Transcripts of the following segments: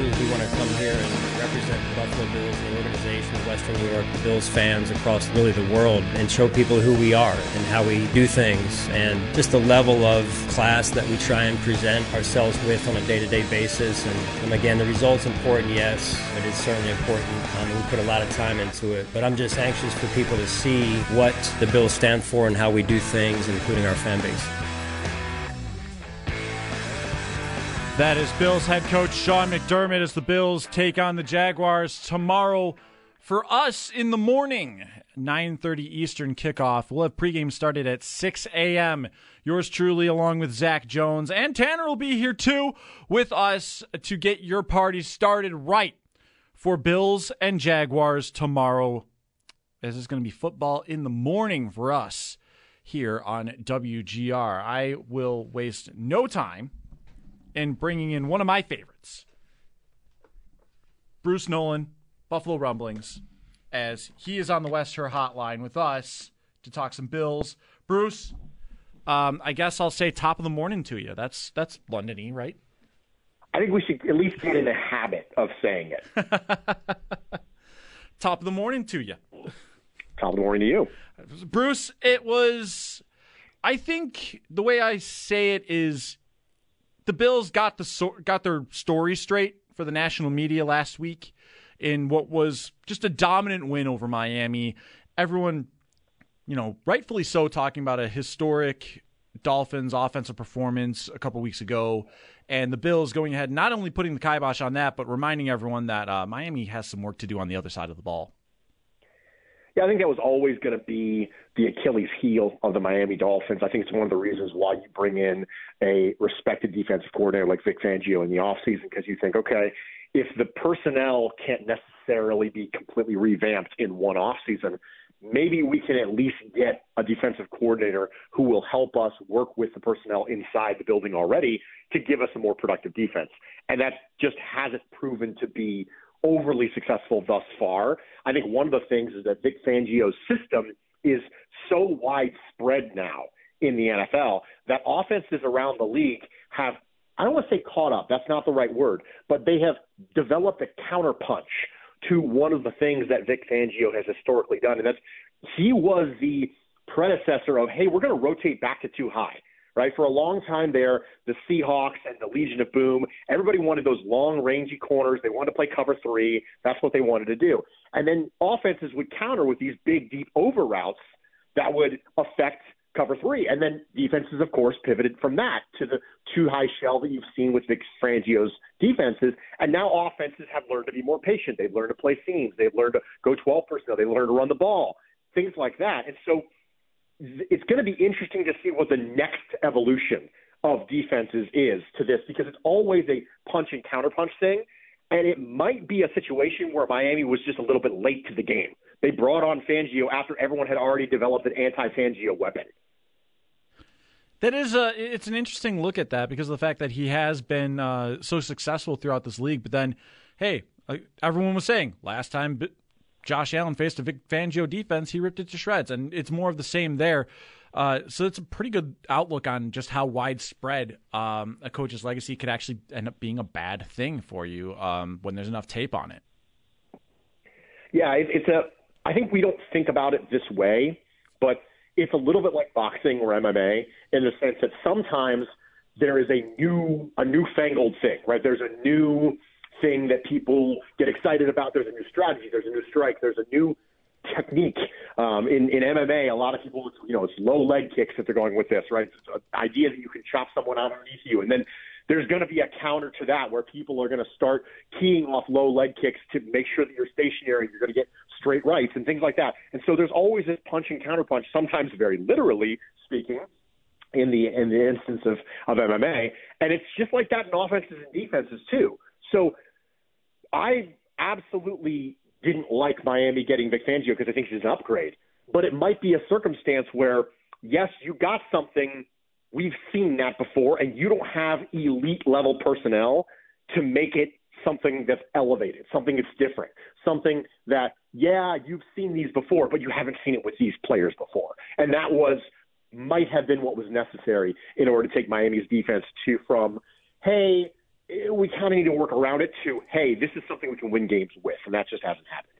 We want to come here and represent the Buffalo Bills, the organization of Western New York, the Bills fans across really the world, and show people who we are and how we do things, and just the level of class that we try and present ourselves with on a day-to-day basis. And, and again, the results important, yes, it is certainly important. Um, we put a lot of time into it, but I'm just anxious for people to see what the Bills stand for and how we do things, including our fan base. That is Bills head coach Sean McDermott as the Bills take on the Jaguars tomorrow. For us in the morning, 9:30 Eastern kickoff. We'll have pregame started at 6 a.m. Yours truly, along with Zach Jones and Tanner, will be here too with us to get your party started right for Bills and Jaguars tomorrow. This is going to be football in the morning for us here on WGR. I will waste no time in bringing in one of my favorites, Bruce Nolan, Buffalo Rumblings, as he is on the West Herr Hotline with us to talk some Bills. Bruce, um, I guess I'll say top of the morning to you. That's that's Londony, right? I think we should at least get in the habit of saying it. top of the morning to you. Top of the morning to you. Bruce, it was I think the way I say it is the Bills got the got their story straight for the national media last week in what was just a dominant win over Miami. Everyone, you know, rightfully so, talking about a historic Dolphins offensive performance a couple weeks ago, and the Bills going ahead, not only putting the kibosh on that, but reminding everyone that uh, Miami has some work to do on the other side of the ball. Yeah, I think that was always going to be the Achilles heel of the Miami Dolphins. I think it's one of the reasons why you bring in a respected defensive coordinator like Vic Fangio in the offseason because you think, okay, if the personnel can't necessarily be completely revamped in one offseason, maybe we can at least get a defensive coordinator who will help us work with the personnel inside the building already to give us a more productive defense. And that just hasn't proven to be overly successful thus far. I think one of the things is that Vic Fangio's system is so widespread now in the NFL that offenses around the league have I don't want to say caught up, that's not the right word, but they have developed a counterpunch to one of the things that Vic Fangio has historically done and that's he was the predecessor of hey, we're going to rotate back to two high right? For a long time there, the Seahawks and the Legion of Boom, everybody wanted those long, rangy corners. They wanted to play cover three. That's what they wanted to do. And then offenses would counter with these big, deep over routes that would affect cover three. And then defenses, of course, pivoted from that to the two high shell that you've seen with Vic Fangio's defenses. And now offenses have learned to be more patient. They've learned to play seams. They've learned to go 12 personnel. They learned to run the ball, things like that. And so – it's going to be interesting to see what the next evolution of defenses is to this because it's always a punch and counterpunch thing. And it might be a situation where Miami was just a little bit late to the game. They brought on Fangio after everyone had already developed an anti-Fangio weapon. That is a it's an interesting look at that because of the fact that he has been uh, so successful throughout this league. But then, hey, everyone was saying last time Josh Allen faced a Vic Fangio defense, he ripped it to shreds, and it's more of the same there. Uh, so it's a pretty good outlook on just how widespread um, a coach's legacy could actually end up being a bad thing for you um, when there's enough tape on it. Yeah, it, it's a I think we don't think about it this way, but it's a little bit like boxing or MMA in the sense that sometimes there is a new a newfangled thing, right? There's a new thing that people get excited about. There's a new strategy. There's a new strike. There's a new technique. Um, in, in MMA, a lot of people, you know, it's low leg kicks that they're going with this, right? It's an idea that you can chop someone out underneath you. And then there's going to be a counter to that where people are going to start keying off low leg kicks to make sure that you're stationary. You're going to get straight rights and things like that. And so there's always this punch and counter punch, sometimes very literally speaking, in the in the instance of of MMA. And it's just like that in offenses and defenses too. So I absolutely didn't like Miami getting Vic Fangio because I think he's an upgrade. But it might be a circumstance where, yes, you got something. We've seen that before, and you don't have elite level personnel to make it something that's elevated, something that's different, something that, yeah, you've seen these before, but you haven't seen it with these players before. And that was might have been what was necessary in order to take Miami's defense to from, hey, we kind of need to work around it to, hey, this is something we can win games with, and that just hasn't happened.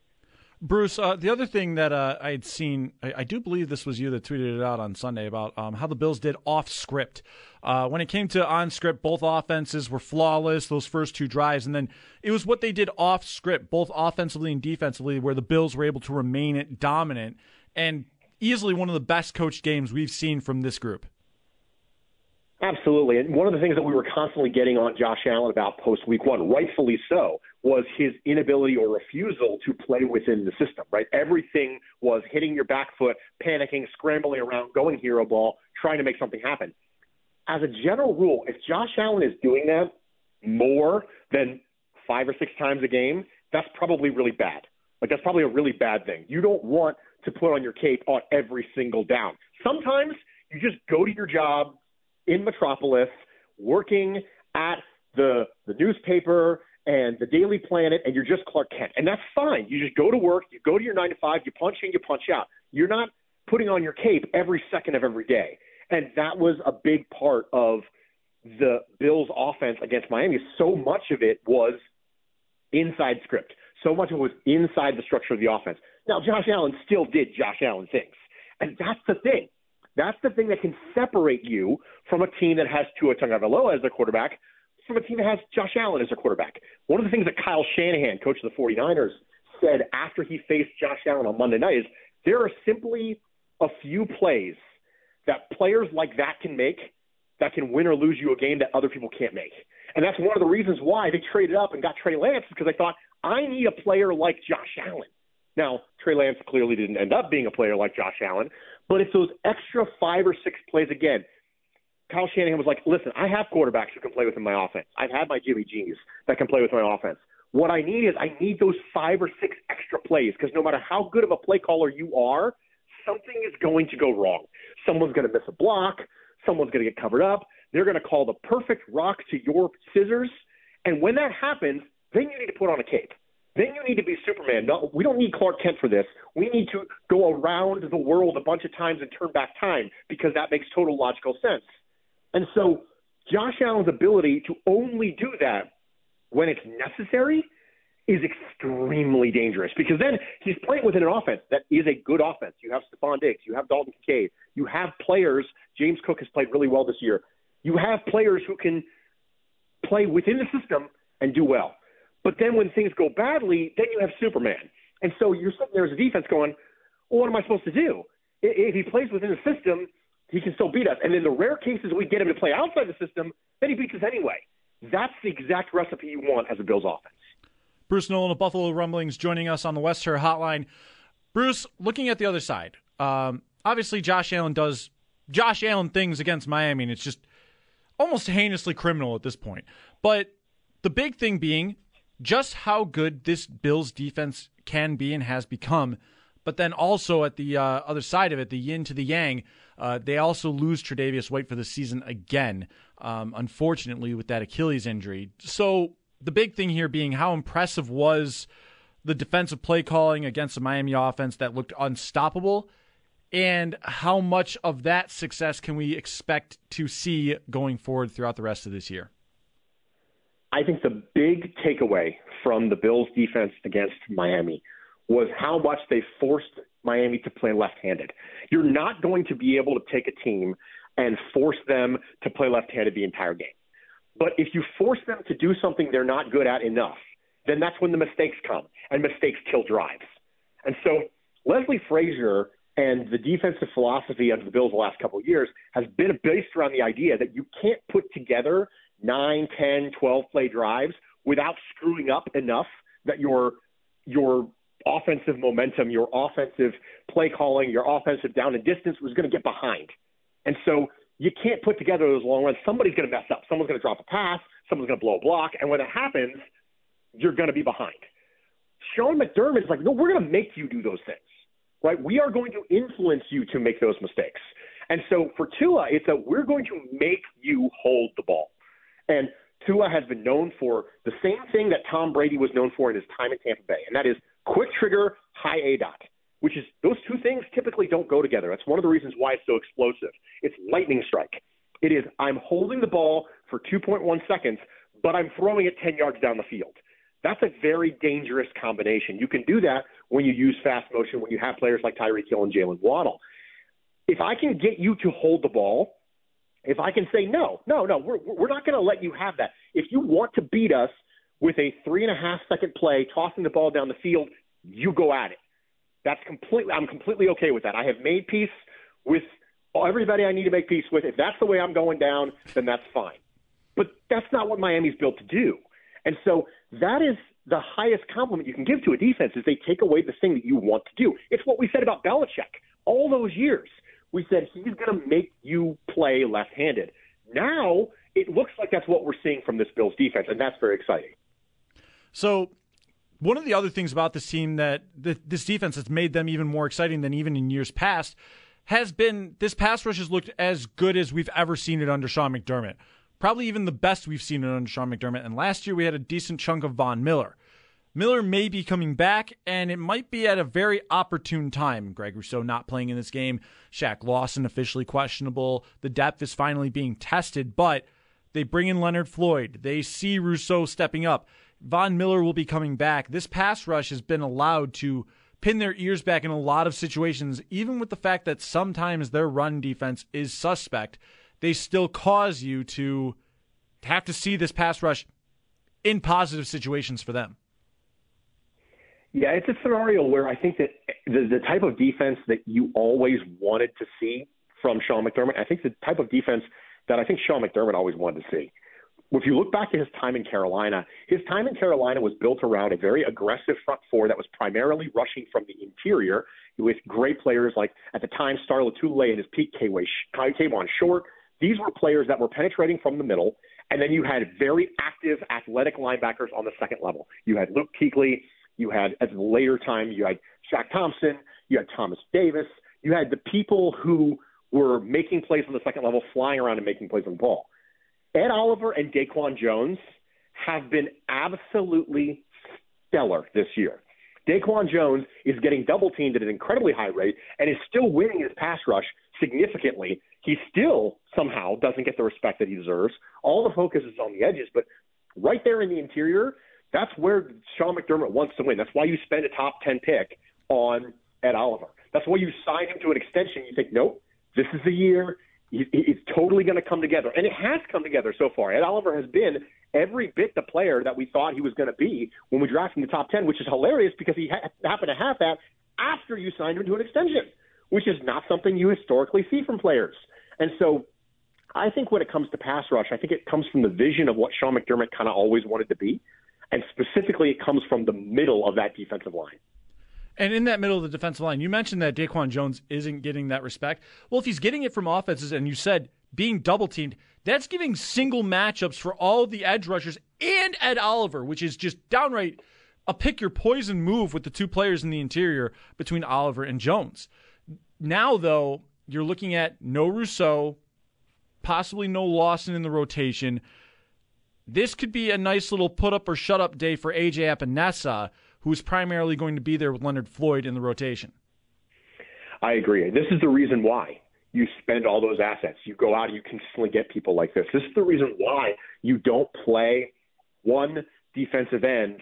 Bruce, uh, the other thing that uh, I had seen, I, I, do believe this was you that tweeted it out on Sunday about um, how the Bills did off script. Uh, when it came to on script, both offenses were flawless those first two drives, and then it was what they did off script, both offensively and defensively, where the Bills were able to remain dominant and easily one of the best coached games we've seen from this group. Absolutely. And one of the things that we were constantly getting on Josh Allen about post week one, rightfully so, was his inability or refusal to play within the system, right? Everything was hitting your back foot, panicking, scrambling around, going hero ball, trying to make something happen. As a general rule, if Josh Allen is doing that more than five or six times a game, that's probably really bad. Like, that's probably a really bad thing. You don't want to put on your cape on every single down. Sometimes you just go to your job in Metropolis, working at the the newspaper and the Daily Planet, and you're just Clark Kent, and that's fine. You just go to work, you go to your nine to five, you punch in, you punch out. You're not putting on your cape every second of every day, and that was a big part of the Bills' offense against Miami. So much of it was inside script. So much of it was inside the structure of the offense. Now, Josh Allen still did Josh Allen things, and that's the thing. That's the thing that can separate you from a team that has Tua Tagovailoa as their quarterback from a team that has Josh Allen as their quarterback. One of the things that Kyle Shanahan, coach of the 49ers, said after he faced Josh Allen on Monday night is there are simply a few plays that players like that can make that can win or lose you a game that other people can't make. And that's one of the reasons why they traded up and got Trey Lance because they thought, I need a player like Josh Allen. Now, Trey Lance clearly didn't end up being a player like Josh Allen, but it's those extra five or six plays again. Kyle Shanahan was like, listen, I have quarterbacks who can play within my offense. I've had my Jimmy G's that can play with my offense. What I need is I need those five or six extra plays because no matter how good of a play caller you are, something is going to go wrong. Someone's going to miss a block. Someone's going to get covered up. They're going to call the perfect rock to your scissors. And when that happens, then you need to put on a cape. Then you need to be Superman. No, we don't need Clark Kent for this. We need to go around the world a bunch of times and turn back time because that makes total logical sense. And so Josh Allen's ability to only do that when it's necessary is extremely dangerous because then he's playing within an offense that is a good offense. You have Stefon Diggs, you have Dalton Kincaid, you have players. James Cook has played really well this year. You have players who can play within the system and do well. But then when things go badly, then you have Superman. And so you're sitting there as a defense going, well, what am I supposed to do? If he plays within the system, he can still beat us. And in the rare cases we get him to play outside the system, then he beats us anyway. That's the exact recipe you want as a Bills offense. Bruce Nolan of Buffalo Rumblings joining us on the West Herr Hotline. Bruce, looking at the other side, um, obviously Josh Allen does Josh Allen things against Miami, and it's just almost heinously criminal at this point. But the big thing being just how good this Bills defense can be and has become. But then also at the uh, other side of it, the yin to the yang, uh, they also lose Tre'Davious White for the season again, um, unfortunately, with that Achilles injury. So the big thing here being how impressive was the defensive play calling against the Miami offense that looked unstoppable, and how much of that success can we expect to see going forward throughout the rest of this year? I think the big takeaway from the Bills defense against Miami was how much they forced Miami to play left-handed. You're not going to be able to take a team and force them to play left-handed the entire game. But if you force them to do something they're not good at enough, then that's when the mistakes come, and mistakes kill drives. And so Leslie Frazier and the defensive philosophy of the Bills the last couple of years has been based around the idea that you can't put together 9, 10, 12 play drives without screwing up enough that your your offensive momentum, your offensive play calling, your offensive down and distance was going to get behind. And so you can't put together those long runs. Somebody's going to mess up. Someone's going to drop a pass. Someone's going to blow a block. And when it happens, you're going to be behind. Sean McDermott is like, no, we're going to make you do those things, right? We are going to influence you to make those mistakes. And so for Tua, it's that we're going to make you hold the ball. And Tua has been known for the same thing that Tom Brady was known for in his time in Tampa Bay, and that is quick trigger, high A dot, which is those two things typically don't go together. That's one of the reasons why it's so explosive. It's lightning strike. It is I'm holding the ball for 2.1 seconds, but I'm throwing it 10 yards down the field. That's a very dangerous combination. You can do that when you use fast motion, when you have players like Tyreek Hill and Jaylen Waddle. If I can get you to hold the ball, if I can say no, no, no, we're we're not going to let you have that. If you want to beat us with a three and a half second play, tossing the ball down the field, you go at it. That's completely. I'm completely okay with that. I have made peace with everybody I need to make peace with. If that's the way I'm going down, then that's fine. But that's not what Miami's built to do. And so that is the highest compliment you can give to a defense is they take away the thing that you want to do. It's what we said about Belichick all those years. We said he's going to make you play left-handed. Now it looks like that's what we're seeing from this Bills defense, and that's very exciting. So one of the other things about this team that this defense has made them even more exciting than even in years past has been this pass rush has looked as good as we've ever seen it under Sean McDermott. Probably even the best we've seen it under Sean McDermott. And last year we had a decent chunk of Von Miller. Miller may be coming back, and it might be at a very opportune time. Greg Rousseau not playing in this game, Shaq Lawson officially questionable. The depth is finally being tested, but they bring in Leonard Floyd. They see Rousseau stepping up. Von Miller will be coming back. This pass rush has been allowed to pin their ears back in a lot of situations, even with the fact that sometimes their run defense is suspect. They still cause you to have to see this pass rush in positive situations for them. Yeah, it's a scenario where I think that the, the type of defense that you always wanted to see from Sean McDermott, I think the type of defense that I think Sean McDermott always wanted to see if you look back to his time in Carolina, his time in Carolina was built around a very aggressive front four that was primarily rushing from the interior with great players like, at the time, Star Lotulelei and his peak, Kawann uh, Short. These were players that were penetrating from the middle, and then you had very active, athletic linebackers on the second level. You had Luke Kuechly. You had, at the later time, you had Shaq Thompson. You had Thomas Davis. You had the people who were making plays on the second level, flying around and making plays on the ball. Ed Oliver and Daquan Jones have been absolutely stellar this year. Daquan Jones is getting double teamed at an incredibly high rate and is still winning his pass rush significantly. He still somehow doesn't get the respect that he deserves. All the focus is on the edges, but right there in the interior, that's where Sean McDermott wants to win. That's why you spend a top 10 pick on Ed Oliver. That's why you sign him to an extension. You think, nope, this is the year it's totally going to come together. And it has come together so far. Ed Oliver has been every bit the player that we thought he was going to be when we drafted him in the top 10, which is hilarious because he ha- happened to have that after you signed him to an extension, which is not something you historically see from players. And so I think when it comes to pass rush, I think it comes from the vision of what Sean McDermott kind of always wanted to be. And specifically, it comes from the middle of that defensive line. And in that middle of the defensive line, you mentioned that Daquan Jones isn't getting that respect. Well, if he's getting it from offenses, and you said being double teamed, that's giving single matchups for all the edge rushers and Ed Oliver, which is just downright a pick your poison move with the two players in the interior between Oliver and Jones. Now, though, you're looking at no Rousseau, possibly no Lawson in the rotation. This could be a nice little put up or shut up day for AJ Epenesa who's primarily going to be there with Leonard Floyd in the rotation. I agree. This is the reason why you spend all those assets. You go out and you consistently get people like this. This is the reason why you don't play one defensive end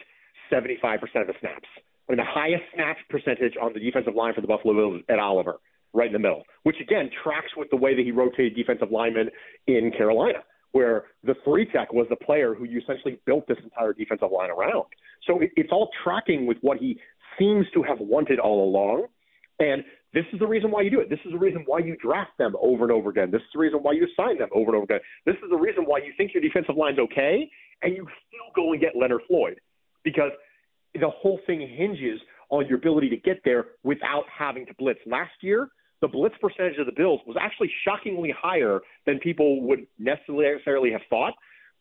75% of the snaps. I mean, the highest snap percentage on the defensive line for the Buffalo Bills Ed Oliver, right in the middle, which again tracks with the way that he rotated defensive linemen in Carolina, where the three tech was the player who you essentially built this entire defensive line around. So it, it's all tracking with what he seems to have wanted all along. And this is the reason why you do it. This is the reason why you draft them over and over again. This is the reason why you sign them over and over again. This is the reason why you think your defensive line's okay and you still go and get Leonard Floyd because the whole thing hinges on your ability to get there without having to blitz. Last year, the blitz percentage of the Bills was actually shockingly higher than people would necessarily have thought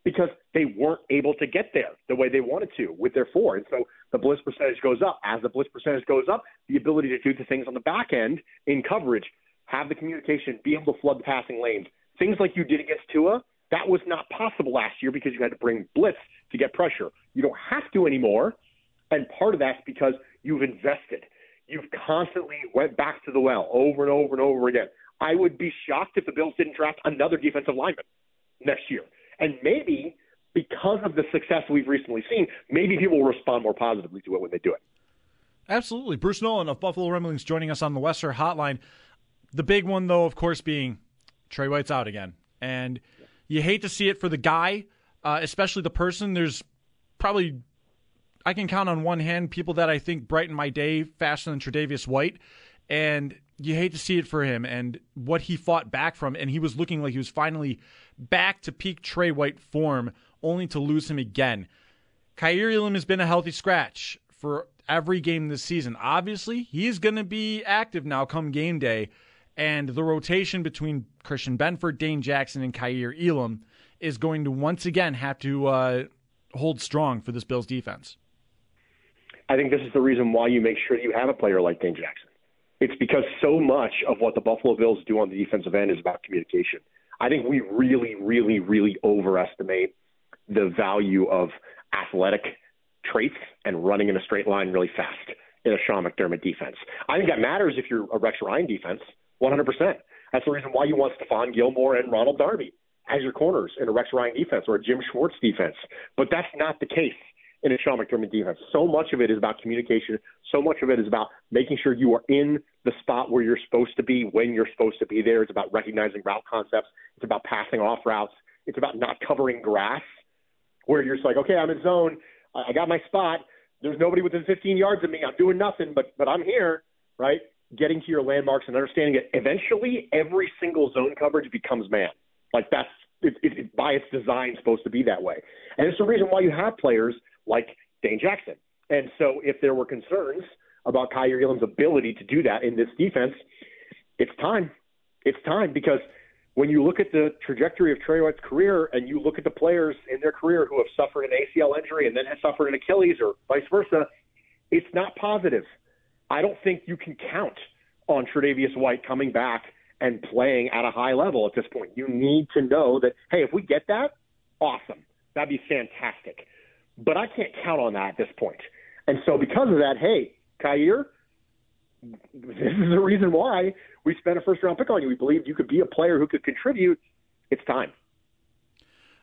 because they weren't able to get there the way they wanted to with their four. And so the blitz percentage goes up. As the blitz percentage goes up, the ability to do the things on the back end in coverage, have the communication, be able to flood the passing lanes, things like you did against Tua, that was not possible last year because you had to bring blitz to get pressure. You don't have to anymore. And part of that's because you've invested. You've constantly went back to the well over and over and over again. I would be shocked if the Bills didn't draft another defensive lineman next year. And maybe because of the success we've recently seen, maybe people will respond more positively to it when they do it. Absolutely. Bruce Nolan of Buffalo Rumblings joining us on the Western Hotline. The big one, though, of course, being Tre White's out again. And you hate to see it for the guy, uh, especially the person. There's probably, I can count on one hand people that I think brighten my day faster than Tre'Davious White. And you hate to see it for him and what he fought back from. And he was looking like he was finally back to peak Tre White form, only to lose him again. Kaiir Elam has been a healthy scratch for every game this season. Obviously, he's going to be active now come game day. And the rotation between Christian Benford, Dane Jackson, and Kaiir Elam is going to once again have to uh, hold strong for this Bills defense. I think this is the reason why you make sure you have a player like Dane Jackson. It's because so much of what the Buffalo Bills do on the defensive end is about communication. I think we really, really, really overestimate the value of athletic traits and running in a straight line really fast in a Sean McDermott defense. I think that matters if you're a Rex Ryan defense, 100%. That's the reason why you want Stephon Gilmore and Ronald Darby as your corners in a Rex Ryan defense or a Jim Schwartz defense. But that's not the case in a Sean McDermott defense. So much of it is about communication. So much of it is about making sure you are in the spot where you're supposed to be when you're supposed to be there. It's about recognizing route concepts. It's about passing off routes. It's about not covering grass where you're just like, okay, I'm in zone. I got my spot. There's nobody within 15 yards of me. I'm doing nothing, but but I'm here, right? Getting to your landmarks and understanding it. Eventually, every single zone coverage becomes man. Like that's it, it, it, by its design supposed to be that way. And it's the reason why you have players like Dane Jackson. And so if there were concerns about Kaiir Elam's ability to do that in this defense, it's time. It's time because when you look at the trajectory of Tre White's career and you look at the players in their career who have suffered an ACL injury and then have suffered an Achilles or vice versa, it's not positive. I don't think you can count on Tre'Davious White coming back and playing at a high level at this point. You need to know that, hey, if we get that, awesome. That'd be fantastic. But I can't count on that at this point. And so because of that, hey, Kaiir, this is the reason why we spent a first round pick on you. We believed you could be a player who could contribute. It's time.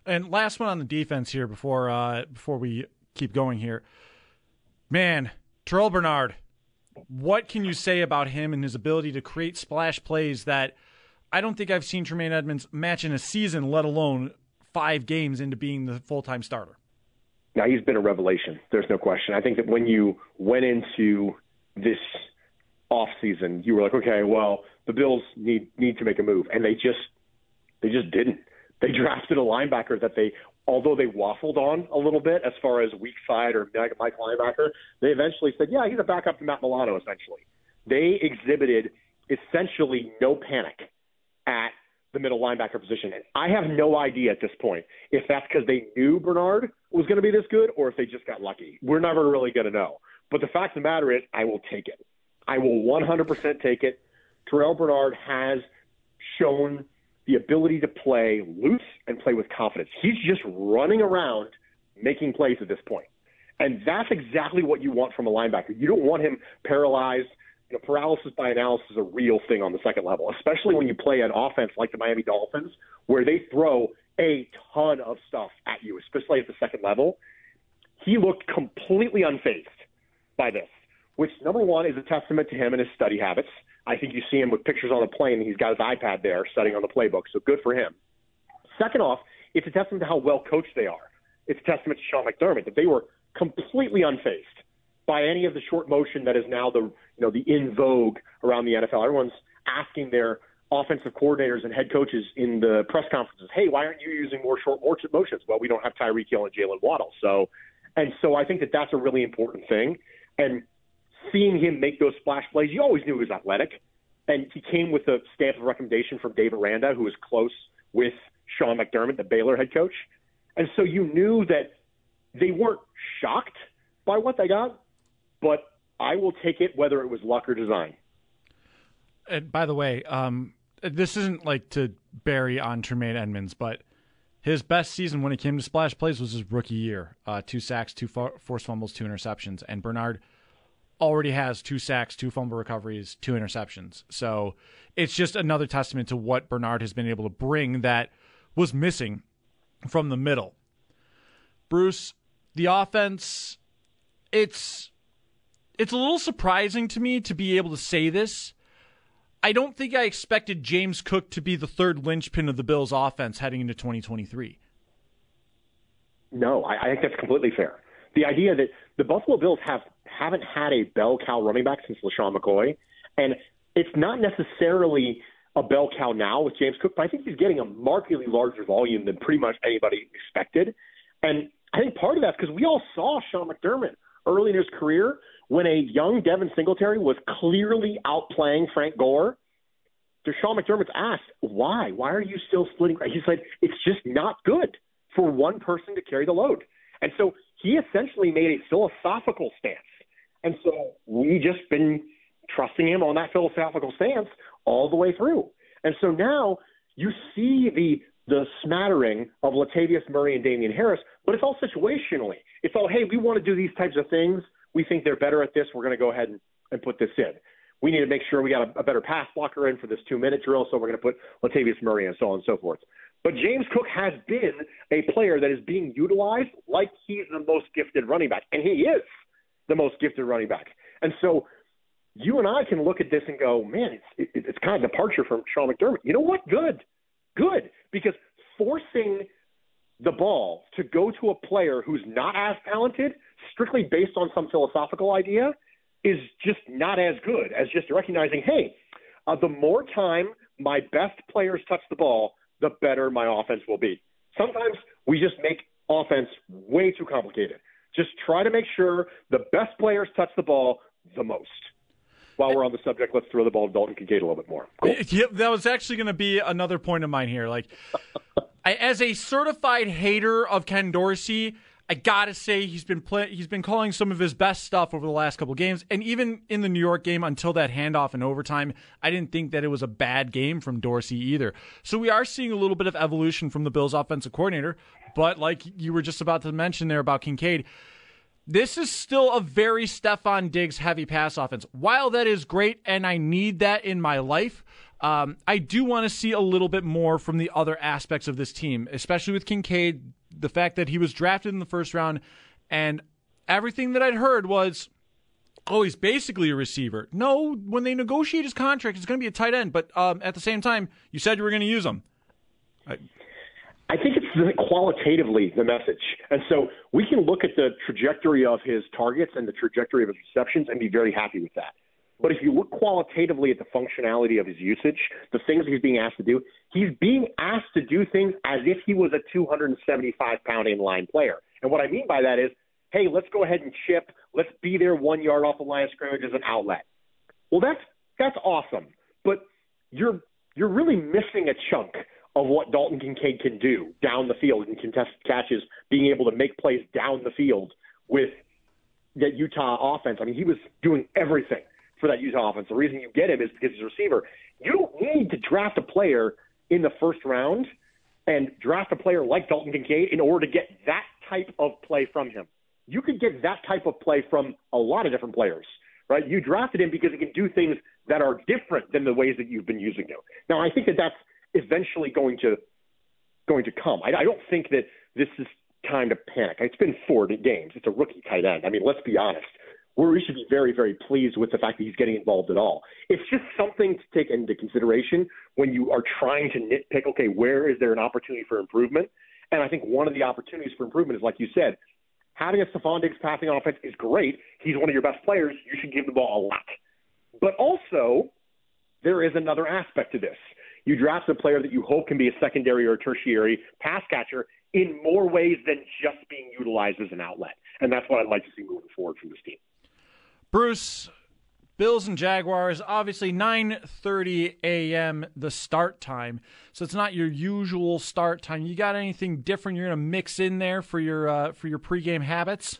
And last one on the defense here before uh, before we keep going here. Man, Terrell Bernard, what can you say about him and his ability to create splash plays that I don't think I've seen Tremaine Edmunds match in a season, let alone five games into being the full time starter? Now he's been a revelation. There's no question. I think that when you went into this off season, you were like, okay, well, the Bills need need to make a move, and they just they just didn't. They drafted a linebacker that they, although they waffled on a little bit as far as weak side or Mike linebacker, they eventually said, yeah, he's a backup to Matt Milano. Essentially, they exhibited essentially no panic at the middle linebacker position. And I have no idea at this point if that's because they knew Bernard was going to be this good or if they just got lucky. We're never really going to know. But the fact of the matter is, I will take it. I will 100% take it. Terrell Bernard has shown the ability to play loose and play with confidence. He's just running around making plays at this point. And that's exactly what you want from a linebacker. You don't want him paralyzed – know, paralysis by analysis is a real thing on the second level, especially when you play an offense like the Miami Dolphins, where they throw a ton of stuff at you, especially at the second level. He looked completely unfazed by this, which number one is a testament to him and his study habits. I think you see him with pictures on the plane. He's got his iPad there studying on the playbook, so good for him. Second off, it's a testament to how well coached they are. It's a testament to Sean McDermott that they were completely unfazed by any of the short motion that is now the you know the in vogue around the NFL. Everyone's asking their offensive coordinators and head coaches in the press conferences, "Hey, why aren't you using more short motions?" Well, we don't have Tyreek Hill and Jaylen Waddle, so and so I think that that's a really important thing. And seeing him make those splash plays, you always knew he was athletic, and he came with a stamp of recommendation from Dave Aranda, who was close with Sean McDermott, the Baylor head coach, and so you knew that they weren't shocked by what they got, but I will take it whether it was luck or design. And by the way, um, this isn't like to bury on Tremaine Edmunds, but his best season when it came to splash plays was his rookie year. Uh, two sacks, two forced fumbles, two interceptions, and Bernard already has two sacks, two fumble recoveries, two interceptions. So it's just another testament to what Bernard has been able to bring that was missing from the middle. Bruce, the offense, it's it's a little surprising to me to be able to say this. I don't think I expected James Cook to be the third linchpin of the Bills offense heading into 2023. No, I, I think that's completely fair. The idea that the Buffalo Bills have haven't had a bell cow running back since LeSean McCoy, and it's not necessarily a bell cow now with James Cook, but I think he's getting a markedly larger volume than pretty much anybody expected. And I think part of that's because we all saw Sean McDermott early in his career when a young Devin Singletary was clearly outplaying Frank Gore. Sean McDermott's asked, why? Why are you still splitting? He said, it's just not good for one person to carry the load. And so he essentially made a philosophical stance. And so we just been trusting him on that philosophical stance all the way through. And so now you see the the smattering of Latavius Murray and Damien Harris, but it's all situationally. It's all, hey, we want to do these types of things. We think they're better at this. We're going to go ahead and, and put this in. We need to make sure we got a, a better pass blocker in for this two minute drill, so we're going to put Latavius Murray and so on and so forth. But James Cook has been a player that is being utilized like he's the most gifted running back, and he is the most gifted running back. And so you and I can look at this and go, man, it's it, it's kind of departure from Sean McDermott. You know what? Good, good, because forcing the ball to go to a player who's not as talented, strictly based on some philosophical idea, is just not as good as just recognizing, hey, uh, the more time my best players touch the ball, the better my offense will be. Sometimes we just make offense way too complicated. Just try to make sure the best players touch the ball the most while we're on the subject, let's throw the ball to Dalton Kincaid a little bit more. Cool. That was actually going to be another point of mine here. Like, I, as a certified hater of Ken Dorsey, I gotta say he's been play, he's been calling some of his best stuff over the last couple games, and even in the New York game until that handoff in overtime, I didn't think that it was a bad game from Dorsey either. So we are seeing a little bit of evolution from the Bills' offensive coordinator, but like you were just about to mention there about Kincaid, this is still a very Stefon Diggs heavy pass offense. While that is great and I need that in my life, um, I do want to see a little bit more from the other aspects of this team, especially with Kincaid. The fact that he was drafted in the first round and everything that I'd heard was, oh, he's basically a receiver. No, when they negotiate his contract, it's going to be a tight end. But um, at the same time, you said you were going to use him. I, I think it's the, qualitatively the message. And so we can look at the trajectory of his targets and the trajectory of his receptions and be very happy with that. But if you look qualitatively at the functionality of his usage, the things he's being asked to do, he's being asked to do things as if he was a 275 pound inline player. And what I mean by that is, hey, let's go ahead and chip. Let's be there one yard off the line of scrimmage as an outlet. Well, that's that's awesome, but you're you're really missing a chunk of what Dalton Kincaid can do down the field in contested catches, being able to make plays down the field with that Utah offense. I mean, he was doing everything for that Utah offense. The reason you get him is because he's a receiver. You don't need to draft a player in the first round and draft a player like Dalton Kincaid in order to get that type of play from him. You could get that type of play from a lot of different players, right? You drafted him because he can do things that are different than the ways that you've been using him. Now, I think that that's eventually going to going to come. I, I don't think that this is time to panic. It's been four games. It's a rookie tight end. I mean, let's be honest. We should be very, very pleased with the fact that he's getting involved at all. It's just something to take into consideration when you are trying to nitpick, okay, where is there an opportunity for improvement? And I think one of the opportunities for improvement is, like you said, having a Stefon Diggs passing offense is great. He's one of your best players. You should give the ball a lot. But also, there is another aspect to this. You draft a player that you hope can be a secondary or tertiary pass catcher in more ways than just being utilized as an outlet. And that's what I'd like to see moving forward from this team. Bruce, Bills and Jaguars, obviously 9:30 a.m. the start time. So it's not your usual start time. You got anything different you're going to mix in there for your uh, for your pregame habits?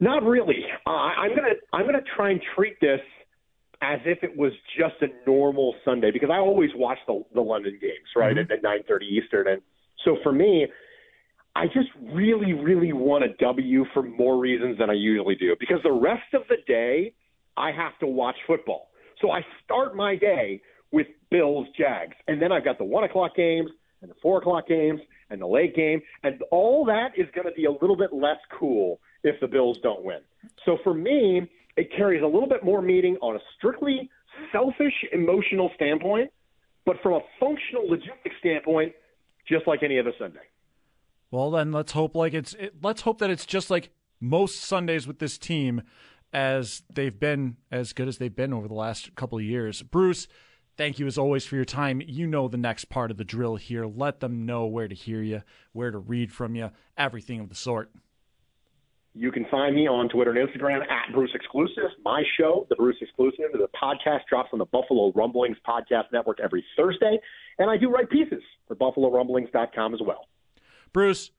Not really. Uh, I'm gonna I'm gonna try and treat this as if it was just a normal Sunday because I always watch the the London games right mm-hmm. at, at 9:30 Eastern, and so for me, I just really, really want a W for more reasons than I usually do because the rest of the day I have to watch football. So I start my day with Bills Jags, and then I've got the one o'clock games and the four o'clock games and the late game, and all that is going to be a little bit less cool if the Bills don't win. So for me, it carries a little bit more meaning on a strictly selfish, emotional standpoint, but from a functional, logistic standpoint, just like any other Sunday. Well, then let's hope like it's it, let's hope that it's just like most Sundays with this team, as they've been as good as they've been over the last couple of years. Bruce, thank you as always for your time. You know the next part of the drill here. Let them know where to hear you, where to read from you, everything of the sort. You can find me on Twitter and Instagram at Bruce Exclusive. My show, The Bruce Exclusive, the podcast drops on the Buffalo Rumblings Podcast Network every Thursday, and I do write pieces for BuffaloRumblings.com as well. Bruce,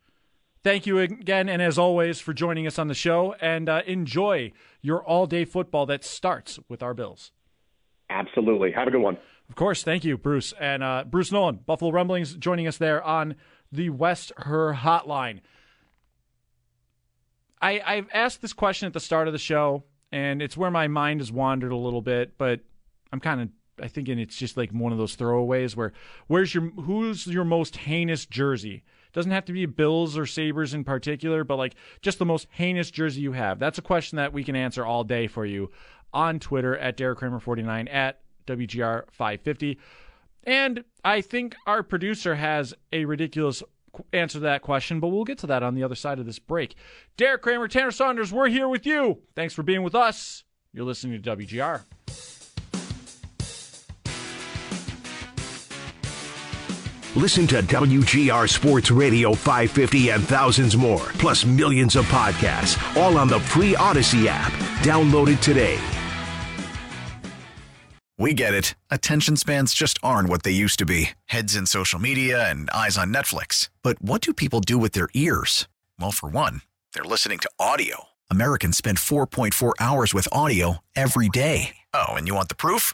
thank you again, and as always, for joining us on the show. And uh, enjoy your all day football that starts with our Bills. Absolutely. Have a good one. Of course. Thank you, Bruce. And uh, Bruce Nolan, Buffalo Rumblings, joining us there on the West Herr Hotline. I, I've asked this question at the start of the show, and it's where my mind has wandered a little bit, but I'm kind of I thinking it's just like one of those throwaways where where's your who's your most heinous jersey? Doesn't have to be Bills or Sabres in particular, but like just the most heinous jersey you have. That's a question that we can answer all day for you on Twitter at Derek Kramer 49 at WGR 550. And I think our producer has a ridiculous answer to that question, but we'll get to that on the other side of this break. Derek Kramer, Tanner Saunders, we're here with you. Thanks for being with us. You're listening to WGR. Listen to WGR Sports Radio 550 and thousands more, plus millions of podcasts, all on the free Audacy app. Download it today. We get it. Attention spans just aren't what they used to be heads in social media and eyes on Netflix. But what do people do with their ears? Well, for one, they're listening to audio. Americans spend 4.4 hours with audio every day. Oh, and you want the proof?